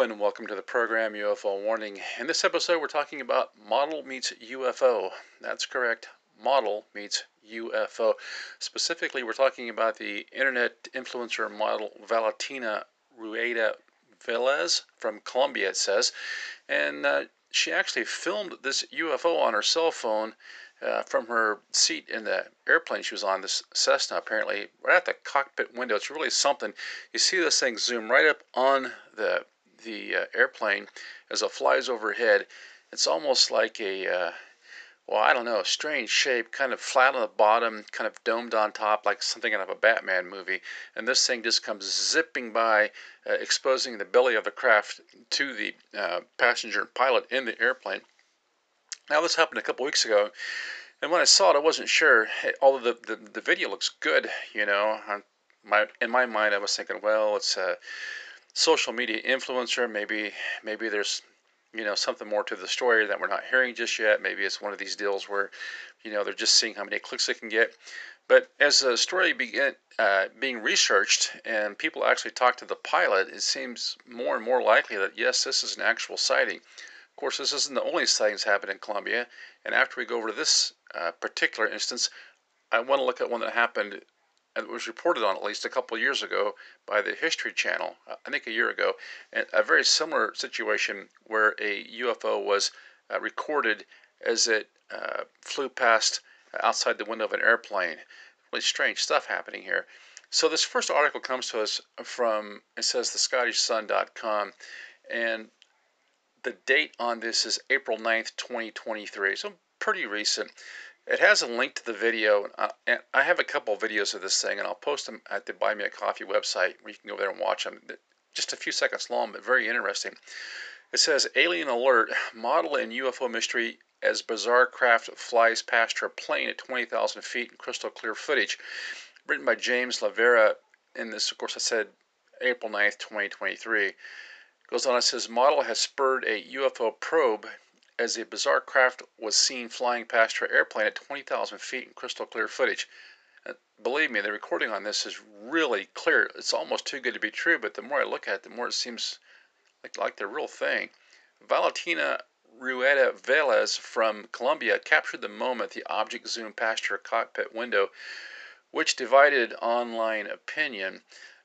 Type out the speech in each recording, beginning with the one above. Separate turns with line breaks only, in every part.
And welcome to the program UFO Warning. In this episode, we're talking about model meets UFO. That's correct, model meets UFO. Specifically, we're talking about the internet influencer model Valentina Rueda Velez from Colombia, it says. And uh, she actually filmed this UFO on her cell phone uh, from her seat in the airplane she was on, this Cessna, apparently, right at the cockpit window. It's really something. You see this thing zoom right up on the the uh, airplane as it flies overhead. It's almost like a, uh, well, I don't know, a strange shape, kind of flat on the bottom, kind of domed on top, like something out of a Batman movie. And this thing just comes zipping by, uh, exposing the belly of the craft to the uh, passenger and pilot in the airplane. Now, this happened a couple weeks ago, and when I saw it, I wasn't sure. Although the, the, the video looks good, you know, my, in my mind, I was thinking, well, it's a social media influencer. Maybe maybe there's you know something more to the story that we're not hearing just yet. Maybe it's one of these deals where you know they're just seeing how many clicks they can get. But as the story began uh, being researched and people actually talk to the pilot, it seems more and more likely that yes, this is an actual sighting Of course, this isn't the only sightings happened in Colombia. And after we go over this uh, particular instance, I want to look at one that happened and was reported on at least a couple years ago by the History Channel, uh, I think a year ago, and a very similar situation where a UFO was uh, recorded as it uh, flew past outside the window of an airplane. Really strange stuff happening here. So this first article comes to us from it says the thescottishsun.com, and the date on this is April 9th, 2023. So pretty recent. It has a link to the video. Uh, and I have a couple of videos of this thing, and I'll post them at the Buy Me a Coffee website where you can go there and watch them. Just a few seconds long, but very interesting. It says Alien Alert Model in UFO Mystery as Bizarre Craft Flies Past Her Plane at 20,000 feet in crystal clear footage. Written by James Lavera. And this, of course, I said April 9th, 2023. Goes on, it says, model has spurred a UFO probe as a bizarre craft was seen flying past her airplane at 20,000 feet in crystal clear footage. Believe me, the recording on this is really clear. It's almost too good to be true, but the more I look at it, the more it seems like, like the real thing. Valentina Rueda Velez from Colombia captured the moment the object zoomed past her cockpit window, which divided online opinion.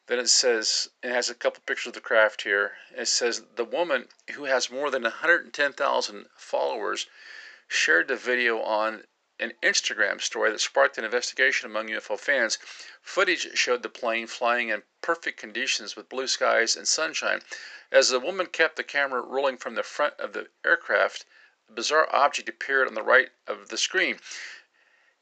Then it says, it has a couple pictures of the craft here. It says, the woman who has more than 110,000 followers shared the video on an Instagram story that sparked an investigation among UFO fans. Footage showed the plane flying in perfect conditions with blue skies and sunshine. As the woman kept the camera rolling from the front of the aircraft, a bizarre object appeared on the right of the screen.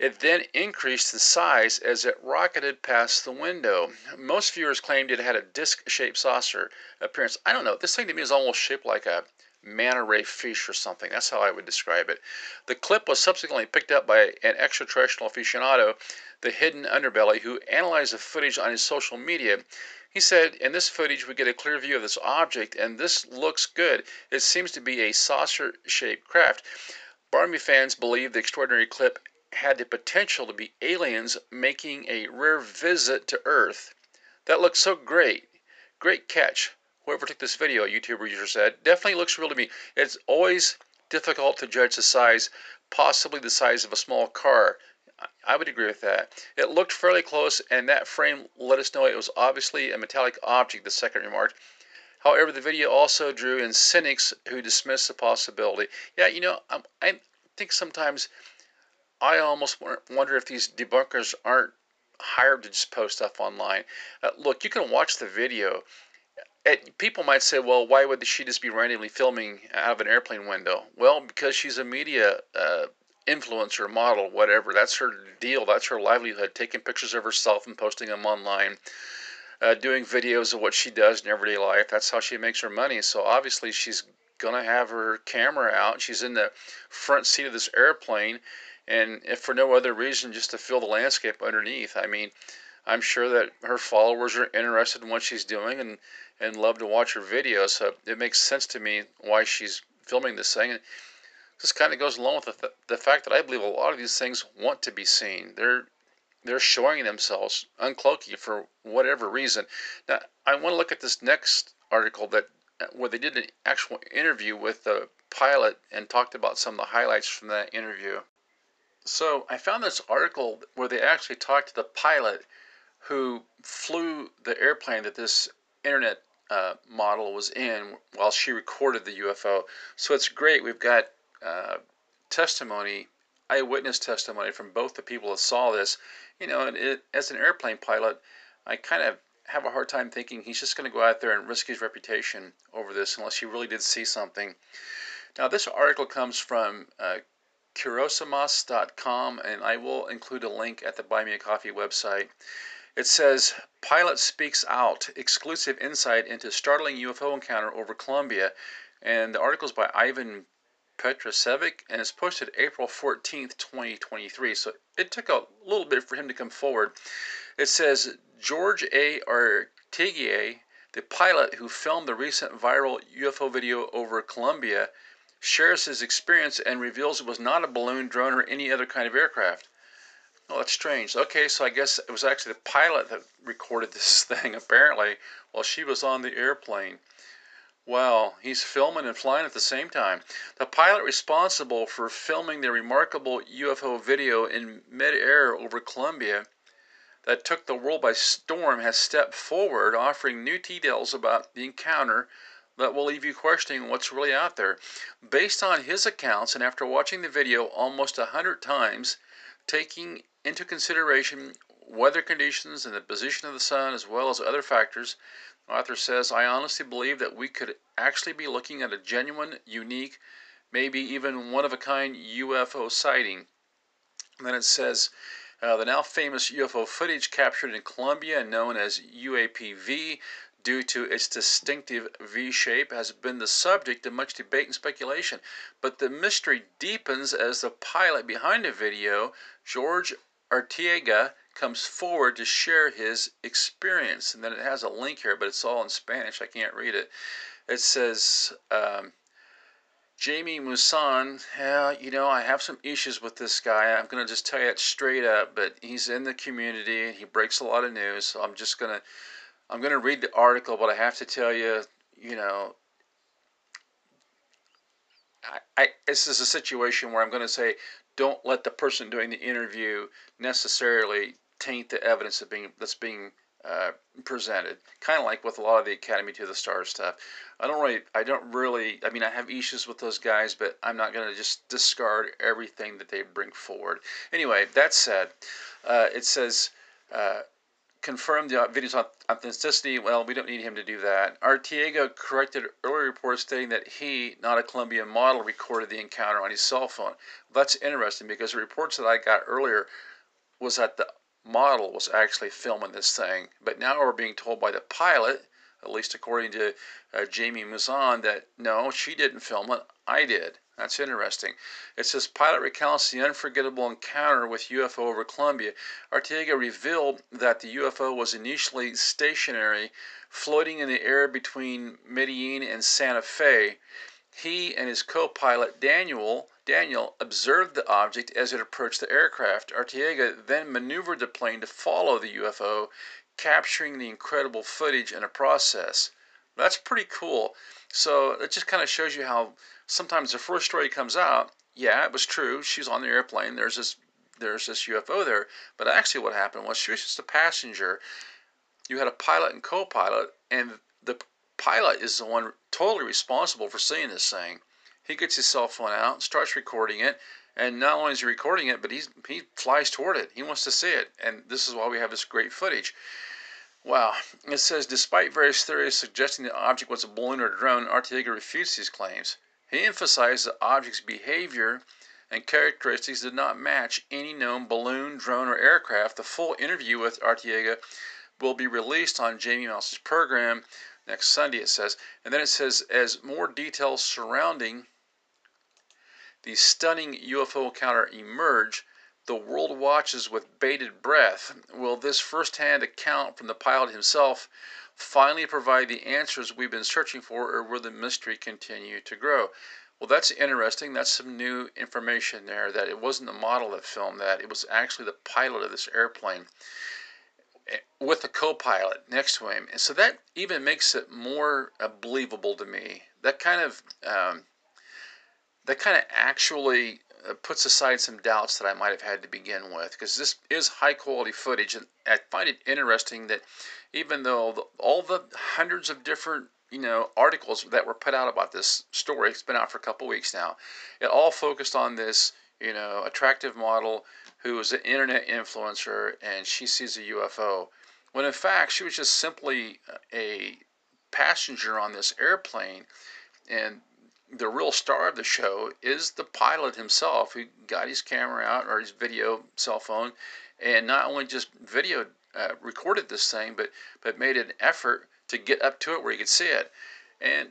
It then increased in size as it rocketed past the window. Most viewers claimed it had a disc shaped saucer appearance. I don't know, this thing to me is almost shaped like a manta ray fish or something. That's how I would describe it. The clip was subsequently picked up by an extraterrestrial aficionado, the Hidden Underbelly, who analyzed the footage on his social media. He said, In this footage, we get a clear view of this object, and this looks good. It seems to be a saucer shaped craft. Barmy fans believe the extraordinary clip had the potential to be aliens making a rare visit to Earth. That looks so great. Great catch. Whoever took this video, a YouTuber user said, definitely looks real to me. It's always difficult to judge the size, possibly the size of a small car. I would agree with that. It looked fairly close, and that frame let us know it was obviously a metallic object, the second remarked. However, the video also drew in cynics who dismissed the possibility. Yeah, you know, I, I think sometimes I almost wonder if these debunkers aren't hired to just post stuff online. Uh, look, you can watch the video. And people might say, well, why would she just be randomly filming out of an airplane window? Well, because she's a media uh, influencer, model, whatever. That's her deal. That's her livelihood. Taking pictures of herself and posting them online. Uh, doing videos of what she does in everyday life. That's how she makes her money. So obviously, she's going to have her camera out. She's in the front seat of this airplane and if for no other reason, just to fill the landscape underneath. I mean, I'm sure that her followers are interested in what she's doing and and love to watch her videos. So it makes sense to me why she's filming this thing. And this kind of goes along with the, the fact that I believe a lot of these things want to be seen. They're they're showing themselves uncloaking for whatever reason. Now, I want to look at this next article that where they did an actual interview with the pilot and talked about some of the highlights from that interview. So I found this article where they actually talked to the pilot who flew the airplane that this internet uh, model was in while she recorded the UFO. So it's great. We've got uh, testimony, eyewitness testimony from both the people that saw this. You know, and it, as an airplane pilot, I kind of have a hard time thinking he's just going to go out there and risk his reputation over this unless he really did see something. Now, this article comes from uh, Curiosmos.com, and I will include a link at the Buy Me a Coffee website. It says Pilot speaks out, exclusive insight into startling UFO encounter over Colombia. And the article is by Ivan Petricevic and it's posted April 14th, 2023. So it took a little bit for him to come forward. It says George A. Arteaga, the pilot who filmed the recent viral UFO video over Colombia, shares his experience and reveals it was not a balloon, drone, or any other kind of aircraft. Well, that's strange. Okay, so I guess it was actually the pilot that recorded this thing, apparently, while she was on the airplane. Wow, he's filming and flying at the same time. The pilot responsible for filming the remarkable UFO video in midair over Colombia that took the world by storm has stepped forward, offering new details about the encounter that will leave you questioning what's really out there. Based on his accounts, and after watching the video almost a hundred times, taking into consideration weather conditions and the position of the sun, as well as other factors, author says, I honestly believe that we could actually be looking at a genuine, unique, maybe even one of a kind UFO sighting. And then it says, uh, the now famous UFO footage captured in Colombia and known as UAPV due to its distinctive V shape, has been the subject of much debate and speculation. But the mystery deepens as the pilot behind the video, George Arteaga, comes forward to share his experience. And then it has a link here, but it's all in Spanish. I can't read it. It says, um, Jamie Maussan, yeah, you know, I have some issues with this guy. I'm going to just tell you it straight up, but he's in the community and he breaks a lot of news. So I'm just going to I'm going to read the article, but I have to tell you, you know, I, I, this is a situation where I'm going to say, don't let the person doing the interview necessarily taint the evidence that being that's being uh, presented. Kind of like with a lot of the Academy to the Stars stuff. I don't really, I don't really, I mean, I have issues with those guys, but I'm not going to just discard everything that they bring forward. Anyway, that said, uh, it says. Uh, confirmed the video's authenticity. Well, we don't need him to do that. Arteaga corrected earlier reports stating that he, not a Colombian model, recorded the encounter on his cell phone. That's interesting because the reports that I got earlier was that the model was actually filming this thing. But now we're being told by the pilot, at least according to uh, Jamie Maussan, that no, she didn't film it, I did. That's interesting. It says pilot recounts the unforgettable encounter with UFO over Colombia. Arteaga revealed that the UFO was initially stationary, floating in the air between Medellin and Santa Fe. He and his co-pilot Daniel Daniel observed the object as it approached the aircraft. Arteaga then maneuvered the plane to follow the UFO, capturing the incredible footage in a process. That's pretty cool. So it just kind of shows you how sometimes the first story comes out, yeah, it was true. She's on the airplane. There's this there's this UFO there. But actually what happened was she was just a passenger. You had a pilot and co-pilot and the pilot is the one totally responsible for seeing this thing. He gets his cell phone out, starts recording it, and not only is he recording it, but he's, he flies toward it. He wants to see it. And this is why we have this great footage. Wow. It says, despite various theories suggesting the object was a balloon or a drone, Arteaga refutes these claims. He emphasized the object's behavior and characteristics did not match any known balloon, drone, or aircraft. The full interview with Arteaga will be released on Jamie Maussan's program next Sunday, it says. And then it says, as more details surrounding the stunning UFO encounter emerge, the world watches with bated breath. Will this first-hand account from the pilot himself finally provide the answers we've been searching for, or will the mystery continue to grow? Well, that's interesting. That's some new information there that it wasn't the model that filmed that, it was actually the pilot of this airplane. eh, with the co-pilot next to him, and so that even makes it more uh, believable to me. That kind of um, that kind of actually uh, puts aside some doubts that I might have had to begin with, because this is high quality footage, and I find it interesting that even though all the hundreds of different you know articles that were put out about this story, it's been out for a couple weeks now, it all focused on this you know attractive model who is an internet influencer and she sees a UFO, when in fact she was just simply a passenger on this airplane, and the real star of the show is the pilot himself who got his camera out or his video cell phone and not only just video uh, recorded this thing but but made an effort to get up to it where you could see it. And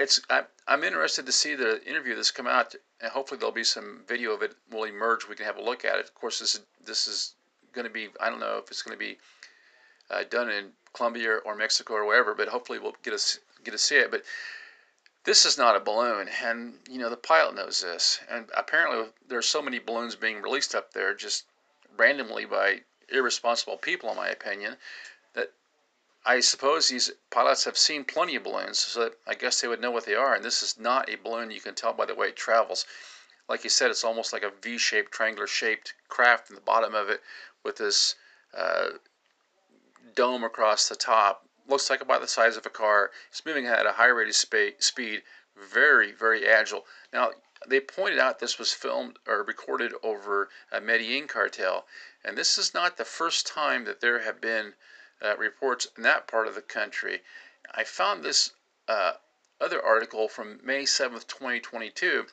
it's I, i'm interested to see the interview that's come out and hopefully there'll be some video of it will emerge. We can have a look at it. Of course this is this is going to be i don't know if it's going to be uh, done in colombia or mexico or wherever but hopefully we'll get us get to see it. But this is not a balloon, and you know the pilot knows this. And apparently, there's so many balloons being released up there just randomly by irresponsible people, in my opinion, that I suppose these pilots have seen plenty of balloons, so I guess they would know what they are. And this is not a balloon; you can tell by the way it travels. Like you said, it's almost like a V-shaped, triangular-shaped craft in the bottom of it, with this uh, dome across the top looks like about the size of a car. It's moving at a high rate of spa- speed, very, very agile. Now, they pointed out this was filmed or recorded over a Medellin cartel, and this is not the first time that there have been uh, reports in that part of the country. I found this uh, other article from May 7th, 2022,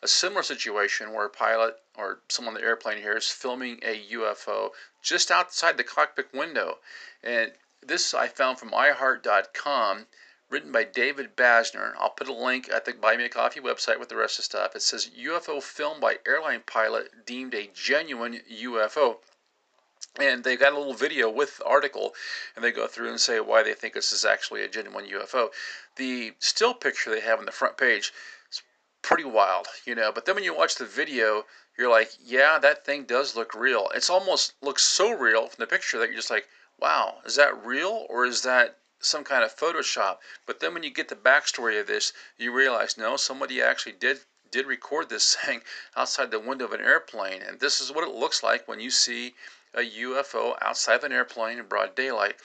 a similar situation where a pilot or someone on the airplane here is filming a UFO just outside the cockpit window. And this I found from iHeart.com, written by David Basner. I'll put a link at the Buy Me a Coffee website with the rest of the stuff. It says UFO filmed by airline pilot deemed a genuine UFO. And they got a little video with the article, and they go through and say why they think this is actually a genuine UFO. The still picture they have on the front page is pretty wild, you know. But then when you watch the video, you're like, yeah, that thing does look real. It's almost looks so real from the picture that you're just like, wow, is that real or is that some kind of Photoshop? But then when you get the backstory of this, you realize no, somebody actually did did record this thing outside the window of an airplane, and this is what it looks like when you see a UFO outside of an airplane in broad daylight.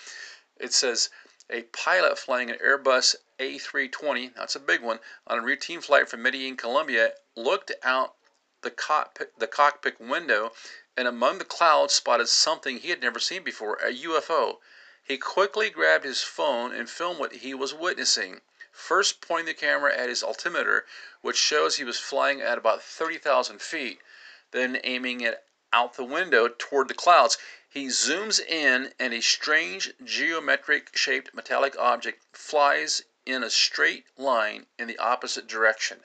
It says a pilot flying an Airbus A320, that's a big one, on a routine flight from Medellin, Colombia, looked out the cockpit, the cockpit window and among the clouds spotted something he had never seen before a UFO. He quickly grabbed his phone and filmed what he was witnessing, first pointing the camera at his altimeter, which shows he was flying at about 30,000 feet, then aiming it out the window toward the clouds. He zooms in, and a strange geometric shaped metallic object flies in a straight line in the opposite direction.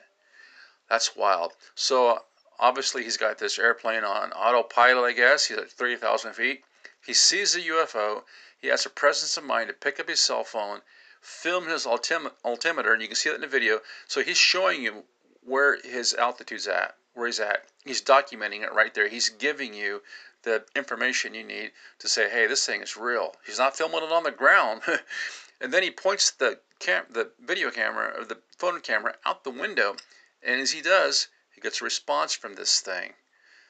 That's wild. So Obviously, he's got this airplane on autopilot, I guess. He's at 30,000 feet. He sees the UFO. He has the presence of mind to pick up his cell phone, film his altim- altimeter, and you can see that in the video. So he's showing you where his altitude's at, where he's at. He's documenting it right there. He's giving you the information you need to say, hey, this thing is real. He's not filming it on the ground. and then he points the cam- the video camera or the phone camera out the window. And as he does, he gets a response from this thing.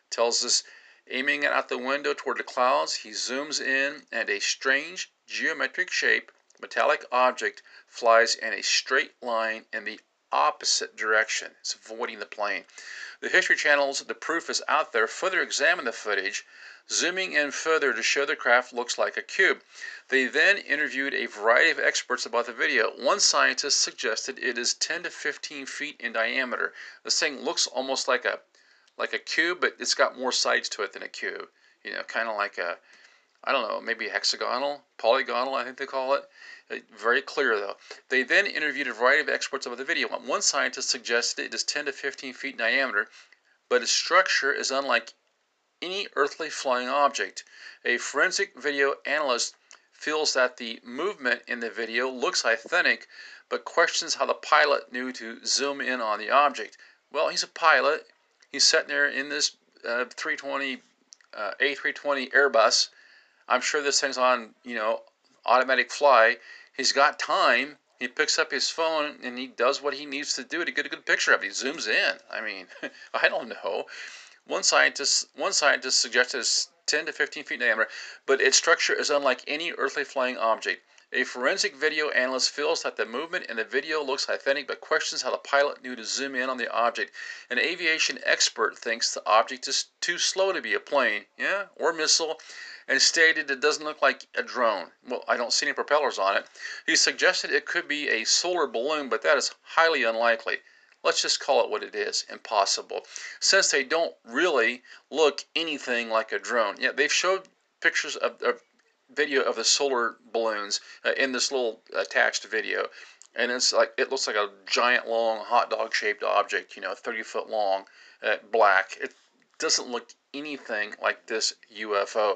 Tells us aiming it out the window toward the clouds, he zooms in and a strange geometric shape, metallic object flies in a straight line in the opposite direction. It's avoiding the plane. The History Channel's The Proof is Out There further examine the footage, zooming in further to show the craft looks like a cube. They then interviewed a variety of experts about the video. One scientist suggested it is 10 to 15 feet in diameter. This thing looks almost like a like a cube, but it's got more sides to it than a cube. You know, kind of like a I don't know, maybe hexagonal, polygonal, I think they call it. Uh, very clear though. They then interviewed a variety of experts about the video. One scientist suggested it is 10 to 15 feet in diameter, but its structure is unlike any earthly flying object. A forensic video analyst feels that the movement in the video looks authentic, but questions how the pilot knew to zoom in on the object. Well, he's a pilot. He's sitting there in this uh, 320 uh, A320 Airbus I'm sure this thing's on, you know, automatic fly. He's got time. He picks up his phone and he does what he needs to do to get a good picture of it. He zooms in. I mean, I don't know. One scientist, one scientist suggested it's 10 to 15 feet in diameter, but its structure is unlike any earthly flying object. A forensic video analyst feels that the movement in the video looks authentic but questions how the pilot knew to zoom in on the object. An aviation expert thinks the object is too slow to be a plane, yeah, or missile, and stated it doesn't look like a drone. Well, I don't see any propellers on it. He suggested it could be a solar balloon, but that is highly unlikely. Let's just call it what it is impossible. Since they don't really look anything like a drone. Yeah, they've showed pictures of, of video of the solar balloons uh, in this little attached video and it's like it looks like a giant long hot dog shaped object you know 30 foot long uh, black it doesn't look anything like this UFO.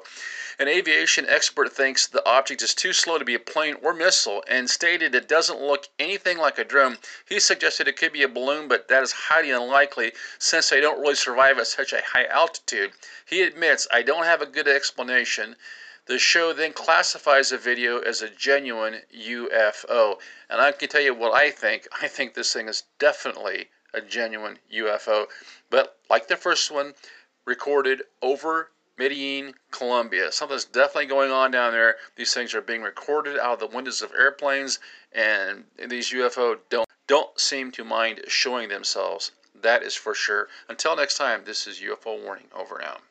An aviation expert thinks the object is too slow to be a plane or missile and stated it doesn't look anything like a drone. He suggested it could be a balloon, but that is highly unlikely since they don't really survive at such a high altitude. He admits, I don't have a good explanation. The show then classifies the video as a genuine UFO. And I can tell you what I think. I think this thing is definitely a genuine UFO. But like the first one, recorded over Medellin, Colombia. Something's definitely going on down there. These things are being recorded out of the windows of airplanes, and these UFO don't don't seem to mind showing themselves. That is for sure. Until next time, this is UFO Warning. Over out.